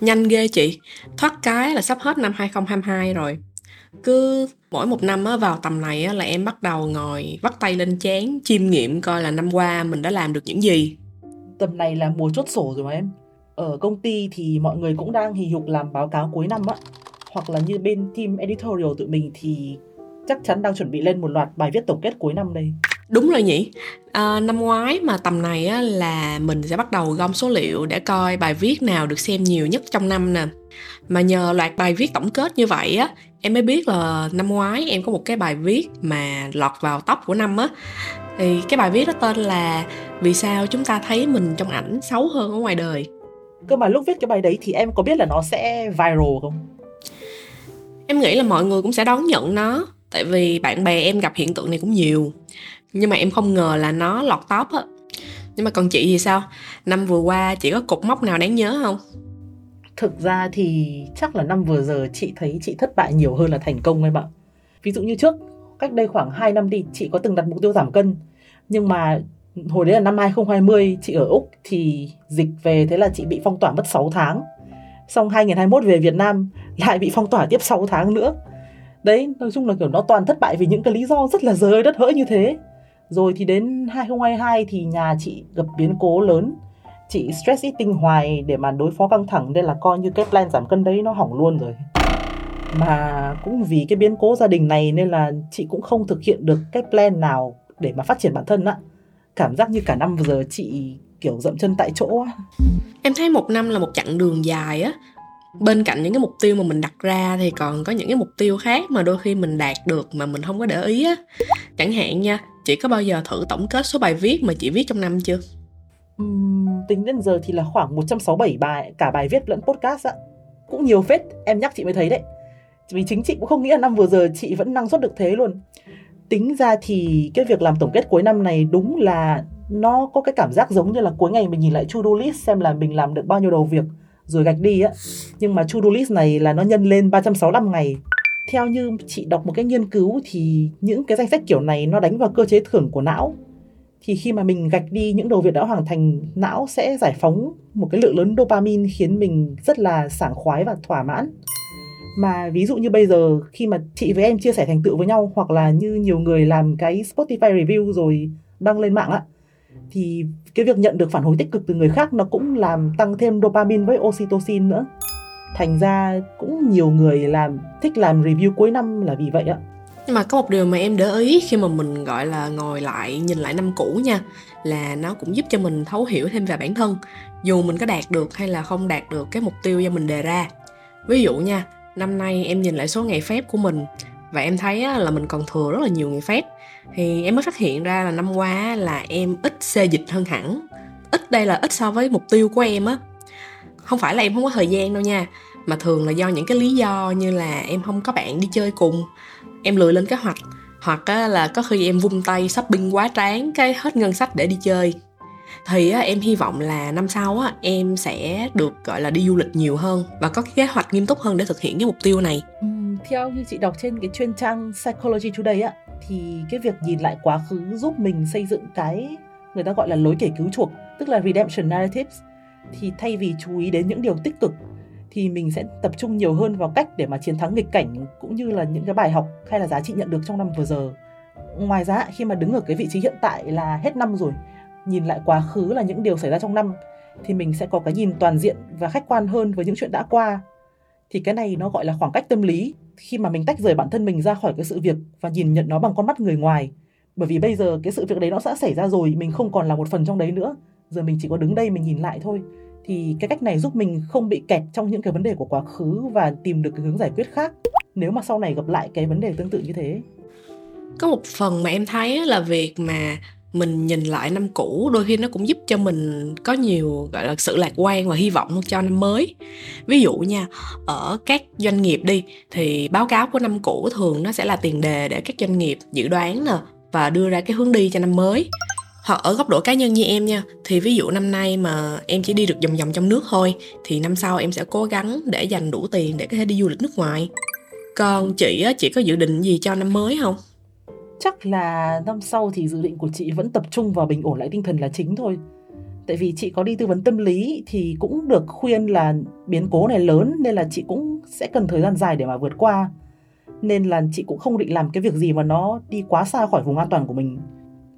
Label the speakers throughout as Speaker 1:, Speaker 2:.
Speaker 1: Nhanh ghê chị, thoát cái là sắp hết năm 2022 rồi. Cứ mỗi một năm á, vào tầm này á, là em bắt đầu ngồi bắt tay lên chán chiêm nghiệm coi là năm qua mình đã làm được những gì.
Speaker 2: Tầm này là mùa chốt sổ rồi mà em. Ở công ty thì mọi người cũng đang hì hục làm báo cáo cuối năm á. Hoặc là như bên team editorial tụi mình thì chắc chắn đang chuẩn bị lên một loạt bài viết tổng kết cuối năm đây.
Speaker 1: Đúng rồi nhỉ. À, năm ngoái mà tầm này á, là mình sẽ bắt đầu gom số liệu để coi bài viết nào được xem nhiều nhất trong năm nè. Mà nhờ loạt bài viết tổng kết như vậy á, em mới biết là năm ngoái em có một cái bài viết mà lọt vào top của năm á. Thì cái bài viết đó tên là Vì sao chúng ta thấy mình trong ảnh xấu hơn ở ngoài đời.
Speaker 2: Cơ mà lúc viết cái bài đấy thì em có biết là nó sẽ viral không?
Speaker 1: Em nghĩ là mọi người cũng sẽ đón nhận nó tại vì bạn bè em gặp hiện tượng này cũng nhiều nhưng mà em không ngờ là nó lọt top á nhưng mà còn chị thì sao năm vừa qua chị có cục mốc nào đáng nhớ không
Speaker 2: Thực ra thì chắc là năm vừa giờ chị thấy chị thất bại nhiều hơn là thành công em ạ. Ví dụ như trước, cách đây khoảng 2 năm đi, chị có từng đặt mục tiêu giảm cân. Nhưng mà hồi đấy là năm 2020, chị ở Úc thì dịch về thế là chị bị phong tỏa mất 6 tháng. Xong 2021 về Việt Nam lại bị phong tỏa tiếp 6 tháng nữa. Đấy, nói chung là kiểu nó toàn thất bại vì những cái lý do rất là rời đất hỡi như thế. Rồi thì đến 2022 thì nhà chị gặp biến cố lớn. Chị stress eating hoài để mà đối phó căng thẳng nên là coi như cái plan giảm cân đấy nó hỏng luôn rồi. Mà cũng vì cái biến cố gia đình này nên là chị cũng không thực hiện được cái plan nào để mà phát triển bản thân á. Cảm giác như cả năm vừa giờ chị kiểu dậm chân tại chỗ á.
Speaker 1: Em thấy một năm là một chặng đường dài á. Bên cạnh những cái mục tiêu mà mình đặt ra thì còn có những cái mục tiêu khác mà đôi khi mình đạt được mà mình không có để ý á. Chẳng hạn nha chị có bao giờ thử tổng kết số bài viết mà chị viết trong năm chưa?
Speaker 2: Uhm, tính đến giờ thì là khoảng 167 bài cả bài viết lẫn podcast ạ. Cũng nhiều phết em nhắc chị mới thấy đấy. Vì chính chị cũng không nghĩ là năm vừa giờ chị vẫn năng suất được thế luôn. Tính ra thì cái việc làm tổng kết cuối năm này đúng là nó có cái cảm giác giống như là cuối ngày mình nhìn lại to do list xem là mình làm được bao nhiêu đầu việc rồi gạch đi á. Nhưng mà to do list này là nó nhân lên 365 ngày theo như chị đọc một cái nghiên cứu thì những cái danh sách kiểu này nó đánh vào cơ chế thưởng của não. Thì khi mà mình gạch đi những đồ việc đã hoàn thành, não sẽ giải phóng một cái lượng lớn dopamine khiến mình rất là sảng khoái và thỏa mãn. Mà ví dụ như bây giờ, khi mà chị với em chia sẻ thành tựu với nhau, hoặc là như nhiều người làm cái Spotify review rồi đăng lên mạng á, thì cái việc nhận được phản hồi tích cực từ người khác nó cũng làm tăng thêm dopamine với oxytocin nữa thành ra cũng nhiều người làm, thích làm review cuối năm là vì vậy ạ
Speaker 1: nhưng mà có một điều mà em để ý khi mà mình, gọi là, ngồi lại, nhìn lại năm cũ nha, là nó cũng giúp cho mình thấu hiểu thêm về bản thân. Dù mình có đạt được hay là không đạt được cái mục tiêu do mình đề ra. Ví dụ nha, năm nay em nhìn lại số ngày phép của mình, và em thấy là mình còn thừa rất là nhiều ngày phép. Thì em mới phát hiện ra là năm qua là em ít xê dịch hơn hẳn. Ít đây là ít so với mục tiêu của em á không phải là em không có thời gian đâu nha, mà thường là do những cái lý do như là em không có bạn đi chơi cùng, em lười lên kế hoạch, hoặc là có khi em vung tay shopping quá tráng cái hết ngân sách để đi chơi. Thì em hy vọng là năm sau em sẽ được, gọi là, đi du lịch nhiều hơn và có kế hoạch nghiêm túc hơn để thực hiện cái mục tiêu này.
Speaker 2: Theo như chị đọc trên cái chuyên trang Psychology Today á, thì cái việc nhìn lại quá khứ giúp mình xây dựng cái người ta gọi là lối kể cứu chuộc, tức là redemption narratives thì thay vì chú ý đến những điều tích cực thì mình sẽ tập trung nhiều hơn vào cách để mà chiến thắng nghịch cảnh cũng như là những cái bài học hay là giá trị nhận được trong năm vừa giờ. Ngoài ra khi mà đứng ở cái vị trí hiện tại là hết năm rồi, nhìn lại quá khứ là những điều xảy ra trong năm thì mình sẽ có cái nhìn toàn diện và khách quan hơn với những chuyện đã qua. Thì cái này nó gọi là khoảng cách tâm lý khi mà mình tách rời bản thân mình ra khỏi cái sự việc và nhìn nhận nó bằng con mắt người ngoài. Bởi vì bây giờ cái sự việc đấy nó đã xảy ra rồi, mình không còn là một phần trong đấy nữa. Giờ mình chỉ có đứng đây mình nhìn lại thôi. Thì cái cách này giúp mình không bị kẹt trong những cái vấn đề của quá khứ và tìm được cái hướng giải quyết khác. Nếu mà sau này gặp lại cái vấn đề tương tự như thế.
Speaker 1: Có một phần mà em thấy là việc mà mình nhìn lại năm cũ đôi khi nó cũng giúp cho mình có nhiều, gọi là, sự lạc quan và hy vọng cho năm mới. Ví dụ nha, ở các doanh nghiệp đi, thì báo cáo của năm cũ thường nó sẽ là tiền đề để các doanh nghiệp dự đoán nè và đưa ra cái hướng đi cho năm mới hoặc ở góc độ cá nhân như em nha, thì ví dụ năm nay mà em chỉ đi được vòng vòng trong nước thôi, thì năm sau em sẽ cố gắng để dành đủ tiền để có thể đi du lịch nước ngoài. Còn chị á, chị có dự định gì cho năm mới không?
Speaker 2: Chắc là năm sau thì dự định của chị vẫn tập trung vào bình ổn lại tinh thần là chính thôi. Tại vì chị có đi tư vấn tâm lý thì cũng được khuyên là biến cố này lớn, nên là chị cũng sẽ cần thời gian dài để mà vượt qua. Nên là chị cũng không định làm cái việc gì mà nó đi quá xa khỏi vùng an toàn của mình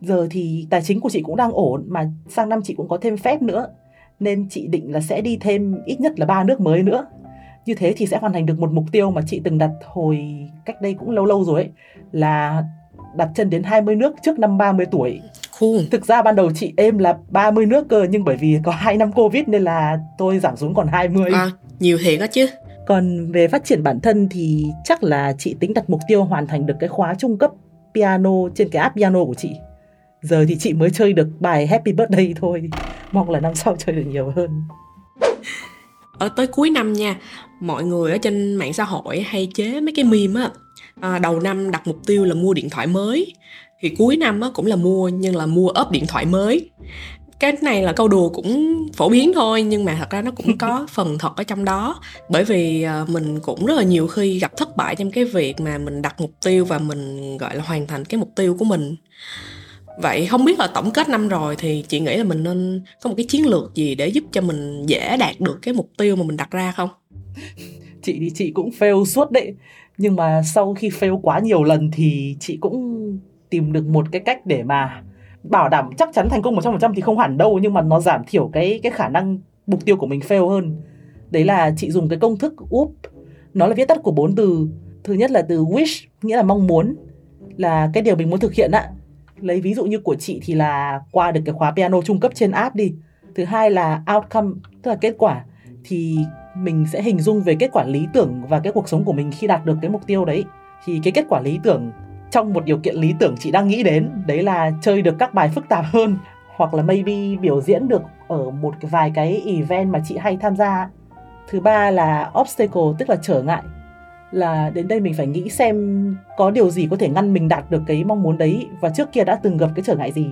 Speaker 2: giờ thì tài chính của chị cũng đang ổn mà sang năm chị cũng có thêm phép nữa nên chị định là sẽ đi thêm ít nhất là ba nước mới nữa như thế thì sẽ hoàn thành được một mục tiêu mà chị từng đặt hồi cách đây cũng lâu lâu rồi ấy là đặt chân đến 20 nước trước năm 30 tuổi.
Speaker 1: Cool.
Speaker 2: Thực ra ban đầu chị êm là 30 nước cơ nhưng bởi vì có 2 năm Covid nên là tôi giảm xuống còn 20.
Speaker 1: À, nhiều thiệt đó chứ.
Speaker 2: Còn về phát triển bản thân thì chắc là chị tính đặt mục tiêu hoàn thành được cái khóa trung cấp piano trên cái app piano của chị. Giờ thì chị mới chơi được bài Happy Birthday thôi. Mong là năm sau chơi được nhiều hơn.
Speaker 1: Ở tới cuối năm nha, mọi người ở trên mạng xã hội hay chế mấy cái meme á à, đầu năm đặt mục tiêu là mua điện thoại mới thì cuối năm á, cũng là mua nhưng là mua ốp điện thoại mới cái này là câu đùa cũng phổ biến thôi nhưng mà thật ra nó cũng có phần thật ở trong đó bởi vì à, mình cũng rất là nhiều khi gặp thất bại trong cái việc mà mình đặt mục tiêu và mình gọi là hoàn thành cái mục tiêu của mình vậy không biết là tổng kết năm rồi thì chị nghĩ là mình nên có một cái chiến lược gì để giúp cho mình dễ đạt được cái mục tiêu mà mình đặt ra không
Speaker 2: chị thì chị cũng fail suốt đấy nhưng mà sau khi fail quá nhiều lần thì chị cũng tìm được một cái cách để mà bảo đảm chắc chắn thành công 100% thì không hẳn đâu, nhưng mà nó giảm thiểu cái cái khả năng mục tiêu của mình fail hơn. Đấy là chị dùng cái công thức UP. Nó là viết tắt của bốn từ. Thứ nhất là từ wish, nghĩa là mong muốn, là cái điều mình muốn thực hiện ạ. Lấy ví dụ như của chị thì là qua được cái khóa piano trung cấp trên app đi. Thứ hai là outcome, tức là kết quả, thì mình sẽ hình dung về kết quả lý tưởng và cái cuộc sống của mình khi đạt được cái mục tiêu đấy. Thì cái kết quả lý tưởng trong một điều kiện lý tưởng chị đang nghĩ đến, đấy là chơi được các bài phức tạp hơn, hoặc là maybe biểu diễn được ở một vài cái event mà chị hay tham gia. Thứ ba là obstacle, tức là trở ngại là đến đây mình phải nghĩ xem có điều gì có thể ngăn mình đạt được cái mong muốn đấy và trước kia đã từng gặp cái trở ngại gì.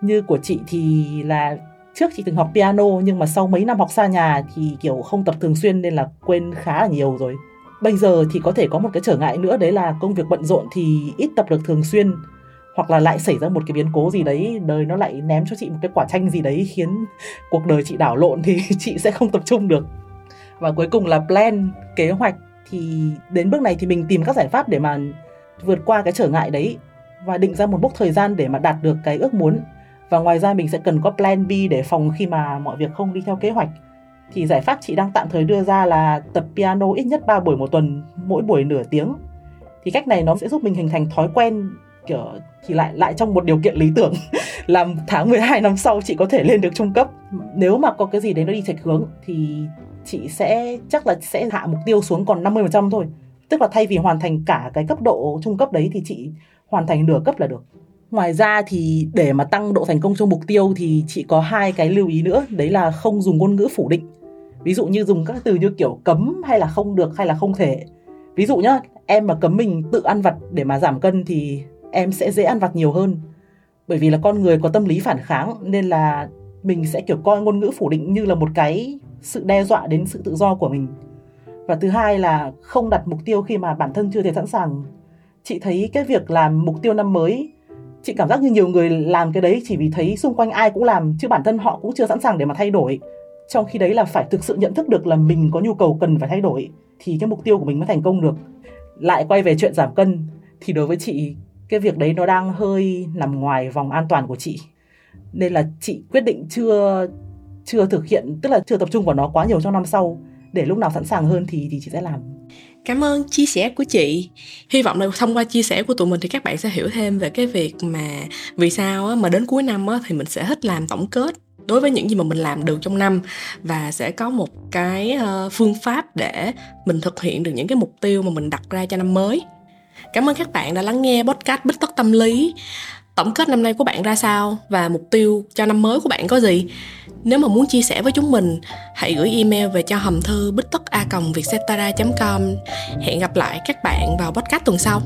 Speaker 2: Như của chị thì là trước chị từng học piano nhưng mà sau mấy năm học xa nhà thì kiểu không tập thường xuyên nên là quên khá là nhiều rồi. Bây giờ thì có thể có một cái trở ngại nữa, đấy là công việc bận rộn thì ít tập được thường xuyên hoặc là lại xảy ra một cái biến cố gì đấy, đời nó lại ném cho chị một cái quả chanh gì đấy khiến cuộc đời chị đảo lộn thì chị sẽ không tập trung được. Và cuối cùng là plan, kế hoạch thì đến bước này thì mình tìm các giải pháp để mà vượt qua cái trở ngại đấy và định ra một mốc thời gian để mà đạt được cái ước muốn. Và ngoài ra mình sẽ cần có plan B để phòng khi mà mọi việc không đi theo kế hoạch. Thì giải pháp chị đang tạm thời đưa ra là tập piano ít nhất 3 buổi một tuần, mỗi buổi nửa tiếng. Thì cách này nó sẽ giúp mình hình thành thói quen, kiểu, thì lại lại trong một điều kiện lý tưởng. Làm tháng 12 năm sau chị có thể lên được trung cấp. Nếu mà có cái gì đấy nó đi chệch hướng thì chị sẽ chắc là sẽ hạ mục tiêu xuống còn 50% thôi tức là thay vì hoàn thành cả cái cấp độ trung cấp đấy thì chị hoàn thành nửa cấp là được Ngoài ra thì để mà tăng độ thành công trong mục tiêu thì chị có hai cái lưu ý nữa, đấy là không dùng ngôn ngữ phủ định. Ví dụ như dùng các từ như kiểu cấm hay là không được hay là không thể. Ví dụ nhá, em mà cấm mình tự ăn vặt để mà giảm cân thì em sẽ dễ ăn vặt nhiều hơn. Bởi vì là con người có tâm lý phản kháng nên là mình sẽ kiểu coi ngôn ngữ phủ định như là một cái sự đe dọa đến sự tự do của mình. Và thứ hai là không đặt mục tiêu khi mà bản thân chưa thể sẵn sàng. Chị thấy cái việc làm mục tiêu năm mới, chị cảm giác như nhiều người làm cái đấy chỉ vì thấy xung quanh ai cũng làm, chứ bản thân họ cũng chưa sẵn sàng để mà thay đổi trong khi đấy là phải thực sự nhận thức được là mình có nhu cầu cần phải thay đổi, thì cái mục tiêu của mình mới thành công được lại quay về chuyện giảm cân, thì đối với chị, cái việc đấy nó đang hơi nằm ngoài vòng an toàn của chị nên là chị quyết định chưa chưa thực hiện, tức là chưa tập trung vào nó quá nhiều trong năm sau, để lúc nào sẵn sàng hơn thì thì chị sẽ làm
Speaker 1: Cảm ơn chia sẻ của chị. Hy vọng là thông qua chia sẻ của tụi mình thì các bạn sẽ hiểu thêm về cái việc mà vì sao mà đến cuối năm thì mình sẽ hết làm tổng kết đối với những gì mà mình làm được trong năm và sẽ có một cái ờ, phương pháp để mình thực hiện được những cái mục tiêu mà mình đặt ra cho năm mới. Cảm ơn các bạn đã lắng nghe podcast Bích Tất Tâm Lý tổng kết năm nay của bạn ra sao? Và mục tiêu cho năm mới của bạn có gì? Nếu mà muốn chia sẻ với chúng mình, hãy gửi email về cho hòm thư bích tất a vietcetera com. Hẹn gặp lại các bạn vào podcast tuần sau.